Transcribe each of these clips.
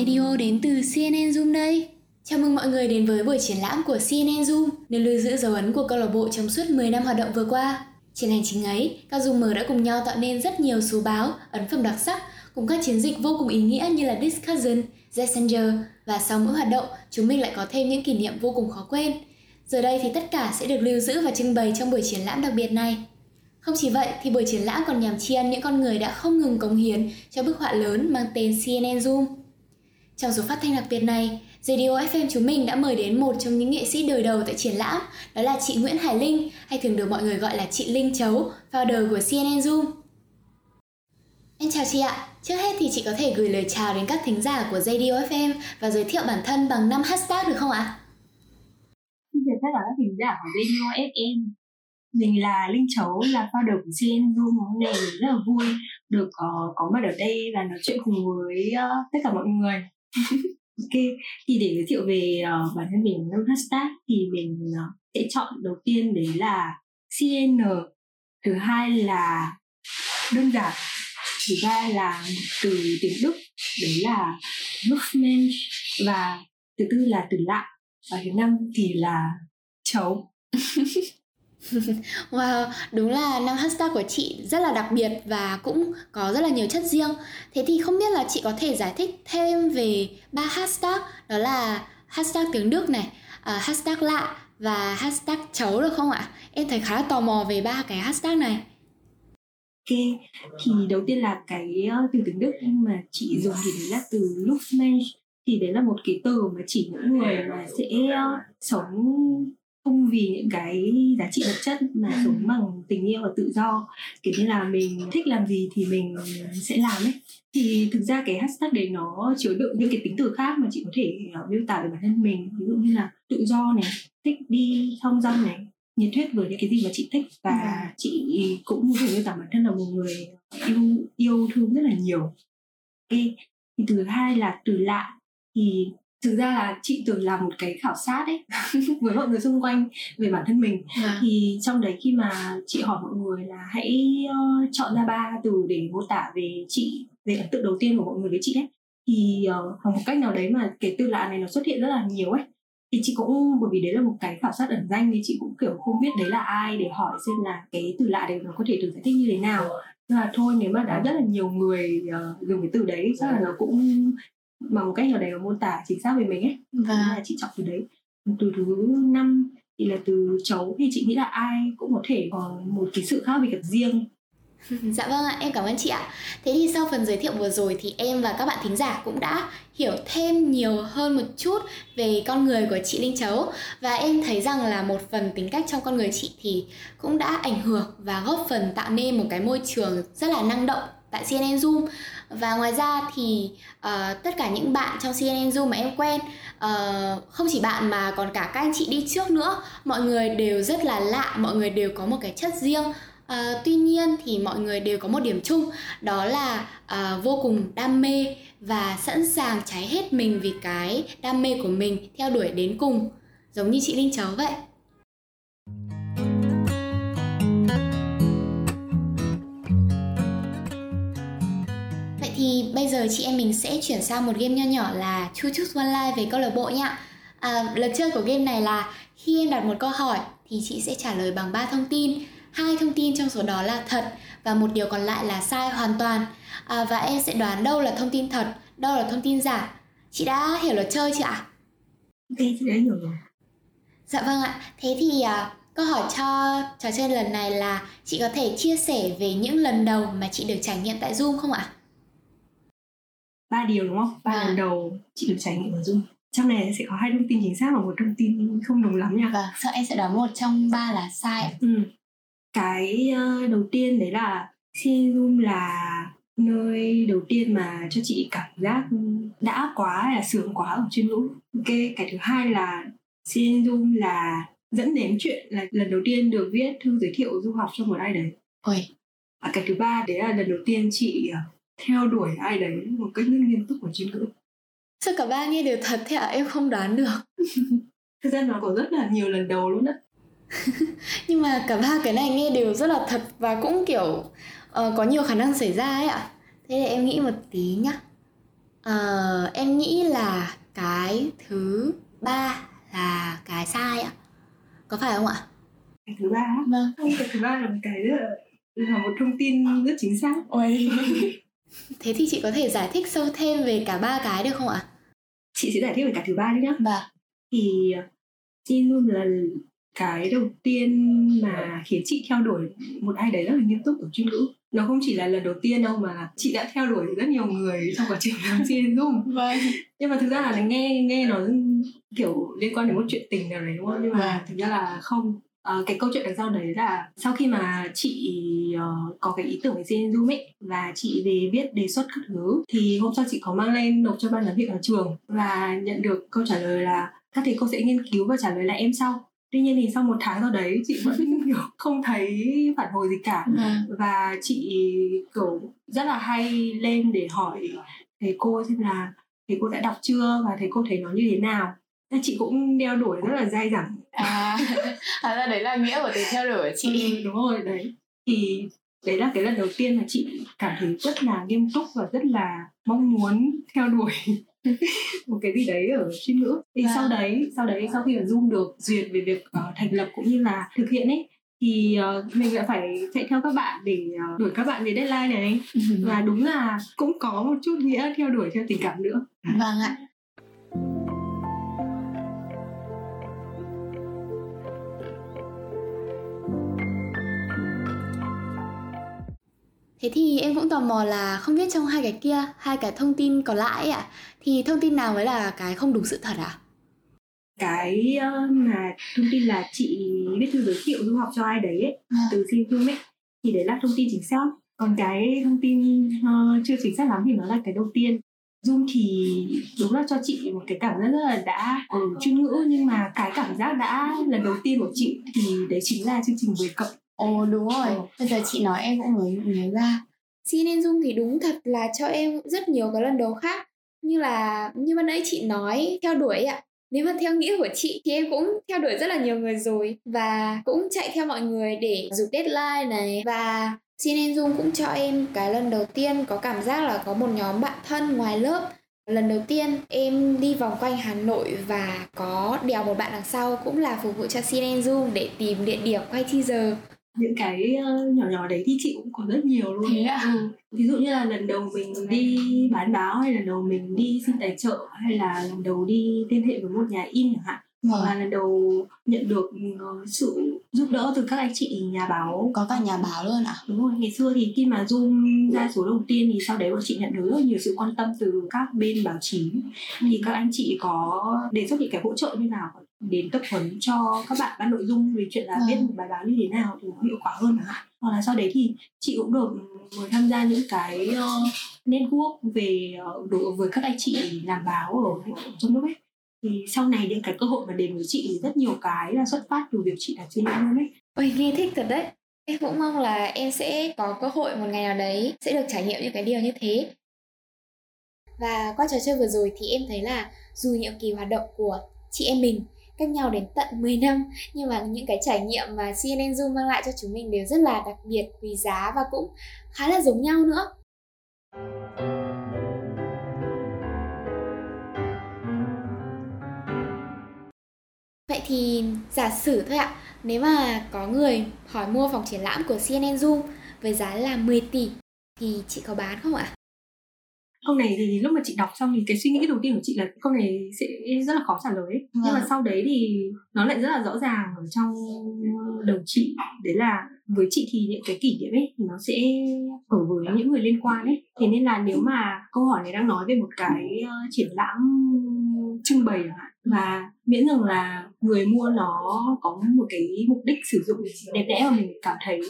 Radio đến từ CNN Zoom đây. Chào mừng mọi người đến với buổi triển lãm của CNN Zoom, nơi lưu giữ dấu ấn của câu lạc bộ trong suốt 10 năm hoạt động vừa qua. Trên hành trình ấy, các Zoomer đã cùng nhau tạo nên rất nhiều số báo, ấn phẩm đặc sắc cùng các chiến dịch vô cùng ý nghĩa như là Discussion, Messenger và sau mỗi hoạt động, chúng mình lại có thêm những kỷ niệm vô cùng khó quên. Giờ đây thì tất cả sẽ được lưu giữ và trưng bày trong buổi triển lãm đặc biệt này. Không chỉ vậy thì buổi triển lãm còn nhằm tri ân những con người đã không ngừng cống hiến cho bức họa lớn mang tên CNN Zoom. Trong số phát thanh đặc biệt này, Radio FM chúng mình đã mời đến một trong những nghệ sĩ đời đầu tại triển lãm, đó là chị Nguyễn Hải Linh, hay thường được mọi người gọi là chị Linh Chấu, founder của CNN Zoom. Em chào chị ạ, trước hết thì chị có thể gửi lời chào đến các thính giả của Radio FM và giới thiệu bản thân bằng 5 hashtag được không ạ? Xin chào tất cả các thính giả của Radio FM mình là Linh Chấu là founder của CN Zoom hôm nay mình rất là vui được uh, có mặt ở đây và nói chuyện cùng với uh, tất cả mọi người ok thì để giới thiệu về uh, bản thân mình năm hashtag thì mình uh, sẽ chọn đầu tiên đấy là CN thứ hai là đơn giản thứ ba là từ tiếng Đức đấy là movement và thứ tư là từ lạ và thứ năm thì là chấu. wow, đúng là năm hashtag của chị rất là đặc biệt và cũng có rất là nhiều chất riêng. Thế thì không biết là chị có thể giải thích thêm về ba hashtag đó là hashtag tiếng Đức này, uh, hashtag lạ và hashtag cháu được không ạ? Em thấy khá là tò mò về ba cái hashtag này. Ok, thì đầu tiên là cái ờ, từ tiếng Đức nhưng mà chị dùng thì đấy là từ Luftmensch thì đấy là một cái từ mà chỉ những người mà sẽ ờ, sống không vì những cái giá trị vật chất mà ừ. sống bằng tình yêu và tự do kiểu như là mình thích làm gì thì mình sẽ làm ấy thì thực ra cái hashtag đấy nó chứa đựng những cái tính từ khác mà chị có thể uh, miêu tả về bản thân mình ví dụ như là tự do này thích đi thong dong này nhiệt huyết với những cái gì mà chị thích và ừ. chị cũng thể miêu tả bản thân là một người yêu yêu thương rất là nhiều okay. thì thứ hai là từ lạ thì thực ra là chị tưởng làm một cái khảo sát ấy với mọi người xung quanh về bản thân mình. À. thì trong đấy khi mà chị hỏi mọi người là hãy uh, chọn ra ba từ để mô tả về chị về ấn tượng đầu tiên của mọi người với chị ấy. Thì uh, một cách nào đấy mà cái từ lạ này nó xuất hiện rất là nhiều ấy thì chị cũng bởi vì đấy là một cái khảo sát ẩn danh thì chị cũng kiểu không biết đấy là ai để hỏi xem là cái từ lạ đấy nó có thể được giải thích như thế nào. Là thôi nếu mà đã rất là nhiều người uh, dùng cái từ đấy chắc là nó cũng bằng một cách nào đấy nó mô tả chính xác về mình ấy và là chị chọn từ đấy. Từ thứ năm thì là từ cháu thì chị nghĩ là ai cũng có thể có một cái sự khác biệt riêng. Dạ vâng ạ, em cảm ơn chị ạ. Thế thì sau phần giới thiệu vừa rồi thì em và các bạn thính giả cũng đã hiểu thêm nhiều hơn một chút về con người của chị Linh Chấu. Và em thấy rằng là một phần tính cách trong con người chị thì cũng đã ảnh hưởng và góp phần tạo nên một cái môi trường rất là năng động tại CNN Zoom và ngoài ra thì uh, tất cả những bạn trong CNN Zoom mà em quen uh, không chỉ bạn mà còn cả các anh chị đi trước nữa mọi người đều rất là lạ mọi người đều có một cái chất riêng. Uh, tuy nhiên thì mọi người đều có một điểm chung đó là uh, vô cùng đam mê và sẵn sàng cháy hết mình vì cái đam mê của mình theo đuổi đến cùng giống như chị Linh cháu vậy. Thì bây giờ chị em mình sẽ chuyển sang một game nho nhỏ là Two Choose One Life về câu lạc bộ nha. À, luật chơi của game này là khi em đặt một câu hỏi thì chị sẽ trả lời bằng ba thông tin. Hai thông tin trong số đó là thật và một điều còn lại là sai hoàn toàn. À, và em sẽ đoán đâu là thông tin thật, đâu là thông tin giả. Chị đã hiểu luật chơi chưa ạ? Ok, chị đã hiểu rồi. Dạ vâng ạ. Thế thì à, câu hỏi cho trò chơi lần này là chị có thể chia sẻ về những lần đầu mà chị được trải nghiệm tại Zoom không ạ? Ba điều đúng không ba à. lần đầu chị được trải nghiệm ở zoom trong này sẽ có hai thông tin chính xác và một thông tin không đúng lắm nha vâng sợ em sẽ đoán một trong ba là sai ừ. cái uh, đầu tiên đấy là xin zoom là nơi đầu tiên mà cho chị cảm giác đã quá hay là sướng quá ở chuyên ngữ ok cái thứ hai là xin zoom là dẫn đến chuyện là lần đầu tiên được viết thư giới thiệu du học cho một ai đấy Ôi. và cái thứ ba đấy là lần đầu tiên chị ờ, theo đuổi ai đấy một cách rất nghiêm túc và chuyên ngữ sao cả ba nghe đều thật thế ạ à? em không đoán được thực ra nó có rất là nhiều lần đầu luôn đó nhưng mà cả ba cái này nghe đều rất là thật và cũng kiểu uh, có nhiều khả năng xảy ra ấy ạ thế thì em nghĩ một tí nhá Ờ, em nghĩ là cái thứ ba là cái sai ạ. Có phải không ạ? cái thứ ba á? Vâng. không cái thứ ba là một cái rất là là một thông tin rất chính xác Ôi. Thế thì chị có thể giải thích sâu thêm về cả ba cái được không ạ? chị sẽ giải thích về cả thứ ba đi nhá Vâng. thì Jinun là cái đầu tiên mà khiến chị theo đuổi một ai đấy rất là nghiêm túc ở chuyên ngữ nó không chỉ là lần đầu tiên đâu mà chị đã theo đuổi rất nhiều người trong quá trình làm Jinun Vâng. nhưng mà thực ra là nghe nghe nó kiểu liên quan đến một chuyện tình nào đấy đúng không nhưng mà Vâng. thực ra là không Ờ, cái câu chuyện đằng sau đấy là sau khi mà chị ờ, có cái ý tưởng về CN Zoom ấy và chị về viết đề xuất các thứ thì hôm sau chị có mang lên nộp cho ban giám hiệu ở trường và nhận được câu trả lời là các thầy cô sẽ nghiên cứu và trả lời lại em sau. Tuy nhiên thì sau một tháng sau đấy chị vẫn không thấy phản hồi gì cả. Vâng. và chị kiểu rất là hay lên để hỏi thầy cô xem là thầy cô đã đọc chưa? Và thầy cô thấy nó như thế nào chị cũng đeo đuổi rất là dai dẳng. À, hóa ra đấy là nghĩa của từ theo đuổi của chị. Ừ, đúng rồi đấy. Thì đấy là cái lần đầu tiên mà chị cảm thấy rất là nghiêm túc và rất là mong muốn theo đuổi một cái gì đấy ở chuyên ngữ. Thì Vâng. sau đấy sau đấy sau khi mà zoom được duyệt về việc ờ, thành lập cũng như là thực hiện ấy thì ờ, mình lại phải chạy theo các bạn để ờ, đuổi các bạn về deadline này. Và đúng là cũng có một chút nghĩa theo đuổi theo tình cảm nữa. Vâng ạ. Thế thì em cũng tò mò là không biết trong hai cái kia, hai cái thông tin còn lại ấy ạ, thì thông tin nào mới là cái không đúng sự thật à? cái ờ, mà thông tin là chị viết thư giới thiệu du học cho ai đấy ấy, À. từ xin Zoom ấy thì đấy là thông tin chính xác còn cái thông tin ờ, chưa chính xác lắm thì nó là cái đầu tiên Zoom thì đúng là cho chị một cái cảm giác rất là đã ở chuyên ngữ nhưng mà cái cảm giác đã lần đầu tiên của chị thì đấy chính là chương trình 10 cộng Ồ đúng rồi, Ờ. bây giờ chị nói em cũng mới nhớ ra. CNN Zoom thì đúng thật là cho em rất nhiều cái lần đầu khác. Như là, như ban nãy chị nói, theo đuổi ạ. Nếu mà theo nghĩa của chị thì em cũng theo đuổi rất là nhiều người rồi. Và cũng chạy theo mọi người để dục deadline này. Và CNN Zoom cũng cho em cái lần đầu tiên có cảm giác là có một nhóm bạn thân ngoài lớp. Lần đầu tiên em đi vòng quanh Hà Nội và có đèo một bạn đằng sau cũng là phục vụ cho CNN Zoom để tìm địa điểm quay teaser những cái ờ, nhỏ nhỏ đấy thì chị cũng có rất nhiều luôn Thế ạ? Ừ. ví dụ như là lần đầu mình đi bán báo hay lần đầu mình đi xin tài trợ hay là lần đầu đi liên hệ với một nhà in chẳng hạn hoặc là lần đầu nhận được ờ, sự giúp đỡ từ các anh chị nhà báo. Có cả nhà báo luôn à đúng rồi ngày xưa thì khi mà zoom ra số đầu tiên thì sau đấy bọn chị nhận được rất nhiều sự quan tâm từ các bên báo chí. Thì các anh chị có đề xuất những cái hỗ trợ như nào? Đến tập huấn cho các bạn ban nội dung về chuyện là Vâng. viết một bài báo như thế nào thì nó hiệu quả hơn chẳng hạn hoặc là sau đấy thì chị cũng được mời tham gia những cái uh, network về uh, đối với các anh chị làm báo ở, ở trong nước ấy thì sau này những cái cơ hội mà đến với chị thì rất nhiều cái là xuất phát từ việc chị chuyên gia luôn ấy. Ôi nghe thích thật đấy. Em cũng mong là em sẽ có cơ hội một ngày nào đấy sẽ được trải nghiệm những cái điều như thế. Và qua trò chơi vừa rồi thì em thấy là dù nhiệm kỳ hoạt động của chị em mình cách nhau đến tận 10 năm nhưng mà những cái trải nghiệm mà CNN Zoom mang lại cho chúng mình đều rất là đặc biệt, quý giá và cũng khá là giống nhau nữa. Vậy thì giả sử thôi ạ, nếu mà có người hỏi mua phòng triển lãm của CNN Zoom với giá là 10 tỷ thì chị có bán không ạ? câu này thì lúc mà chị đọc xong thì cái suy nghĩ đầu tiên của chị là câu này sẽ rất là khó trả lời ấy. nhưng mà Vâng. sau đấy thì nó lại rất là rõ ràng ở trong đầu chị đấy là với chị thì những cái kỷ niệm ấy thì nó sẽ ở với những người liên quan ấy thế nên là nếu mà câu hỏi này đang nói về một cái ờ, triển lãm trưng bày và miễn rằng là người mua nó có một cái mục đích sử dụng đẹp đẽ mà mình cảm thấy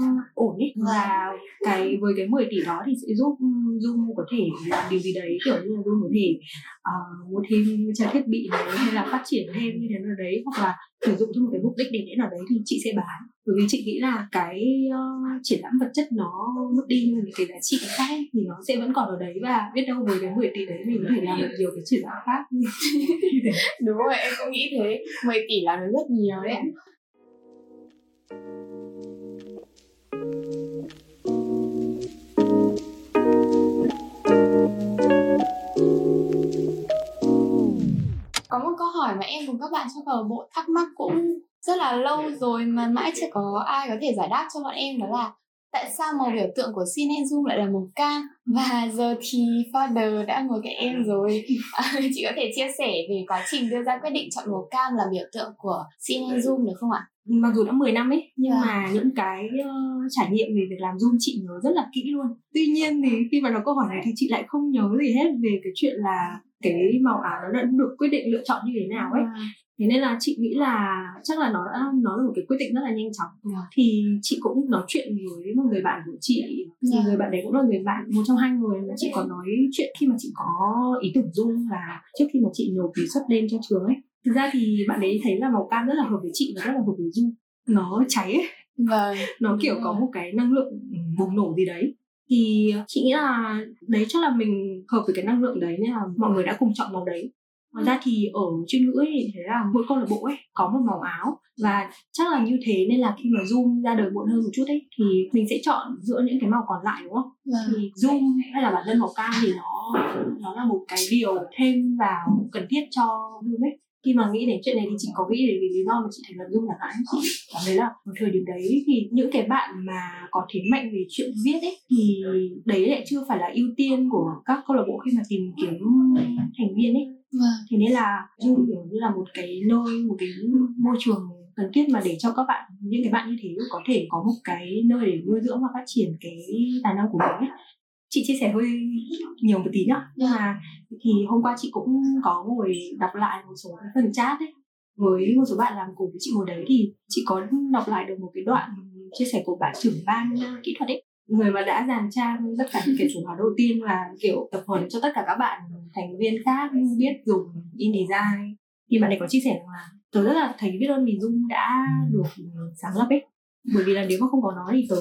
ờ, ổn ấy. Và cái với cái 10 tỷ đó thì sẽ giúp Dung có thể làm điều gì đấy kiểu như là Dung có thể uh, mua thêm trang thiết bị này hay là phát triển thêm như thế nào đấy hoặc là sử dụng cho một cái mục đích đẹp đẽ nào đấy thì chị sẽ bán. Bởi vì chị nghĩ là cái uh, triển lãm vật chất nó mất đi nhưng mà những cái giá trị khác ấy, thì nó sẽ vẫn còn ở đấy và biết đâu với cái 10 tỷ đấy mình có thể làm được nhiều cái triển lãm khác. Đúng rồi, em cũng nghĩ thế 10 tỷ là rất nhiều đấy có một câu hỏi mà em cùng các bạn trong câu bộ thắc mắc cũng rất là lâu dạ. rồi mà mãi chưa có ai có thể giải đáp cho bọn em đó là tại sao màu biểu tượng của Zoom lại là màu cam và giờ thì father đã ngồi cạnh em rồi. À, chị có thể chia sẻ về quá trình đưa ra quyết định chọn màu cam làm biểu tượng của Zoom được không ạ? mặc dù đã 10 năm ấy nhưng Vâng. mà những cái uh, trải nghiệm về việc làm zoom chị nhớ rất là kỹ luôn. Tuy nhiên thì khi mà nó câu hỏi này thì chị lại không nhớ gì hết về cái chuyện là cái màu áo nó đã được quyết định lựa chọn như thế nào ấy thế nên là chị nghĩ là chắc là nó đã nó là một cái quyết định rất là nhanh chóng. Vâng. thì chị cũng nói chuyện với một người bạn của chị. Thì Vâng. người bạn đấy cũng là người bạn một trong hai người mà chị có nói chuyện khi mà chị có ý tưởng zoom là trước khi mà chị nộp đề xuất lên cho trường ấy. Thực ra thì bạn ấy thấy là màu cam rất là hợp với chị và rất là hợp với zoom. Nó cháy ấy. Vâng. nó kiểu có một cái năng lượng bùng nổ gì đấy. Thì chị nghĩ là đấy chắc là mình hợp với cái năng lượng đấy nên là mọi người đã cùng chọn màu đấy ngoài ra thì ở chuyên ngữ ấy, thì thấy là mỗi câu lạc bộ ấy có một màu áo và chắc là như thế nên là khi mà zoom ra đời muộn hơn một chút ấy thì mình sẽ chọn giữa những cái màu còn lại đúng không? Vâng. thì zoom hay là bản thân màu cam thì nó nó là một cái điều thêm vào cần thiết cho zoom ấy. Khi mà nghĩ đến chuyện này thì chị có nghĩ đến cái lý do mà chị thành lập zoom chẳng hạn chị cảm thấy là ở thời điểm đấy thì những cái bạn mà có thế mạnh về chuyện viết ấy thì đấy lại chưa phải là ưu tiên của các câu lạc bộ khi mà tìm kiếm thành viên ấy Vâng. thế nên là zoom kiểu như là một cái nơi một cái môi trường cần thiết mà để cho các bạn những cái bạn như thế có thể có một cái nơi để nuôi dưỡng và phát triển cái tài năng của mình ấy. Chị chia sẻ hơi nhiều một tí nhá. Nhưng mà thì hôm qua chị cũng có ngồi đọc lại một số cái phần chat ấy. Với một số bạn làm cùng với chị hồi đấy thì chị có đọc lại được một cái đoạn chia sẻ của bạn trưởng ban kỹ thuật ấy người mà đã dàn trang tất cả những cái chủ hóa đầu tiên là kiểu tập huấn cho tất cả các bạn thành viên khác biết dùng InDesign. Thì bạn ấy có chia sẻ rằng là, tớ rất là thấy biết ơn vì dung đã được sáng lập ấy. Bởi vì là nếu mà không có nó thì tớ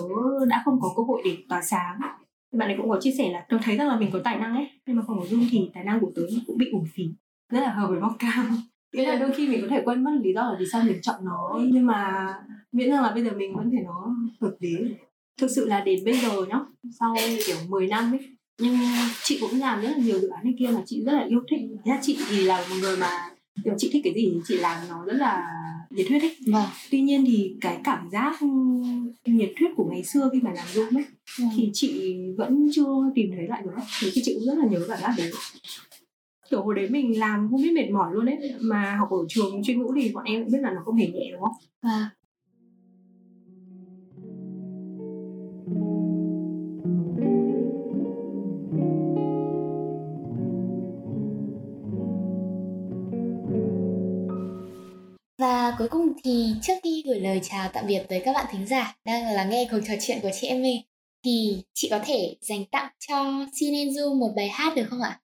đã không có cơ hội để tỏa sáng. Bạn ấy cũng có chia sẻ là, tớ thấy rằng là mình có tài năng ấy, nhưng mà không có Dung thì tài năng của tớ cũng bị uổng phí rất là hợp với móc cam Nghĩa là đôi khi mình có thể quên mất lý do là vì sao mình chọn nó, nhưng mà miễn rằng là bây giờ mình vẫn thấy nó hợp lý thực sự là đến bây giờ nhá sau kiểu 10 năm ấy nhưng chị cũng làm rất là nhiều dự án này kia mà chị rất là yêu thích Thế là chị thì là một người mà kiểu chị thích cái gì thì chị làm nó rất là nhiệt huyết ấy Vâng. tuy nhiên thì cái cảm giác nhiệt huyết của ngày xưa khi mà làm zoom ấy Vâng. thì chị vẫn chưa tìm thấy lại được thì chị cũng rất là nhớ cảm giác đấy kiểu hồi đấy mình làm không biết mệt mỏi luôn ấy mà học ở trường chuyên ngữ thì bọn em cũng biết là nó không hề nhẹ đúng không Vâng. Và cuối cùng thì trước khi gửi lời chào tạm biệt tới các bạn thính giả đang lắng nghe cuộc trò chuyện của chị em mình thì chị có thể dành tặng cho CNN một bài hát được không ạ?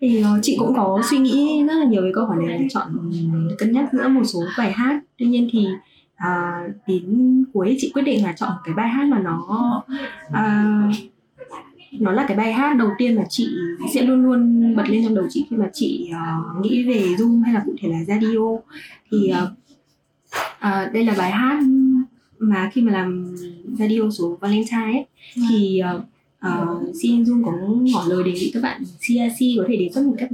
thì ờ, chị cũng có suy nghĩ rất là nhiều về câu hỏi này để chọn cân nhắc giữa một số bài hát tuy nhiên thì à, đến cuối chị quyết định là chọn cái bài hát mà nó à, nó là cái bài hát đầu tiên mà chị sẽ luôn luôn bật lên trong đầu chị khi mà chị ờ, nghĩ về Zoom hay là cụ thể là radio. Thì ờ, à, đây là bài hát mà khi mà làm radio số Valentine ấy, thì uh, uh, xin Zoom có ngỏ lời đề nghị các bạn CRC có thể đề xuất một cách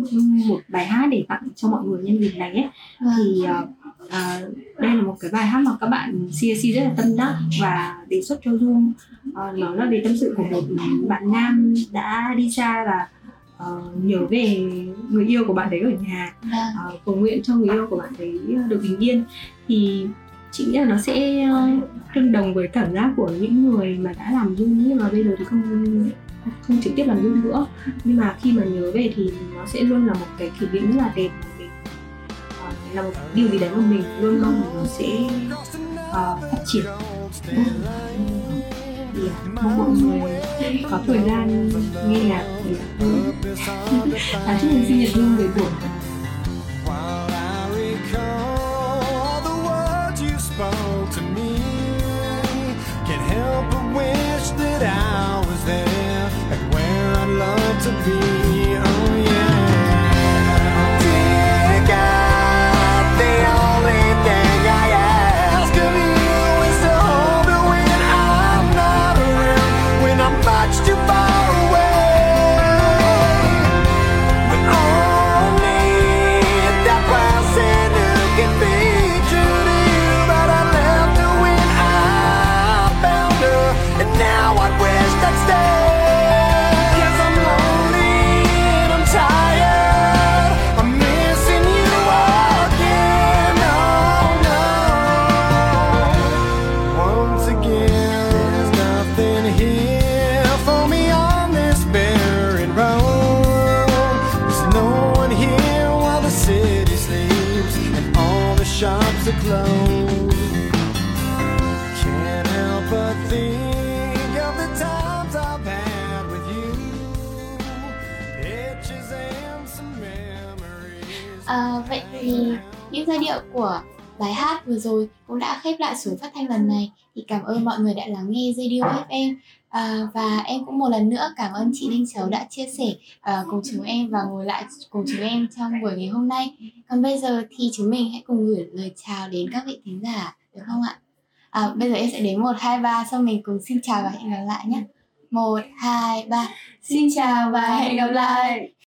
một bài hát để tặng cho mọi người nhân dịp này ấy. Thì uh, uh, đây là một cái bài hát mà các bạn CRC rất là tâm đắc và đề xuất cho Zoom uh, nó là về tâm sự của một bạn nam đã đi xa và uh, nhớ về người yêu của bạn đấy ở nhà. Uh, cầu nguyện cho người yêu của bạn đấy được bình yên. Thì chị nghĩ là nó sẽ tương đồng với cảm giác của những người mà đã làm Zoom nhưng mà bây giờ thì không không trực tiếp làm Zoom nữa. Nhưng mà khi mà nhớ về thì nó sẽ luôn là một cái kỷ niệm rất là đẹp là một điều gì đấy mà mình luôn mong là nó sẽ uh, phát triển Ừ. thì uh, mong mọi người có thời gian nghe nhạc thì à, chúc mừng sinh nhật Zoom 10 tuổi While I recall the words you spoke to me, can't help but wish that I was there and where I'd love to be. À, vậy thì những giai điệu của bài hát vừa rồi cũng đã khép lại số phát thanh lần này. Thì cảm ơn mọi người đã lắng nghe Radio FM à, ờ, và em cũng một lần nữa cảm ơn chị Linh Chấu đã chia sẻ à, cùng chúng em và ngồi lại cùng chúng em trong buổi ngày hôm nay. Còn bây giờ thì chúng mình hãy cùng gửi lời chào đến các vị thính giả được không ạ? À, bây giờ em sẽ đến một hai ba xong mình cùng xin chào và hẹn gặp lại nhé một hai ba. Xin chào và hẹn gặp lại.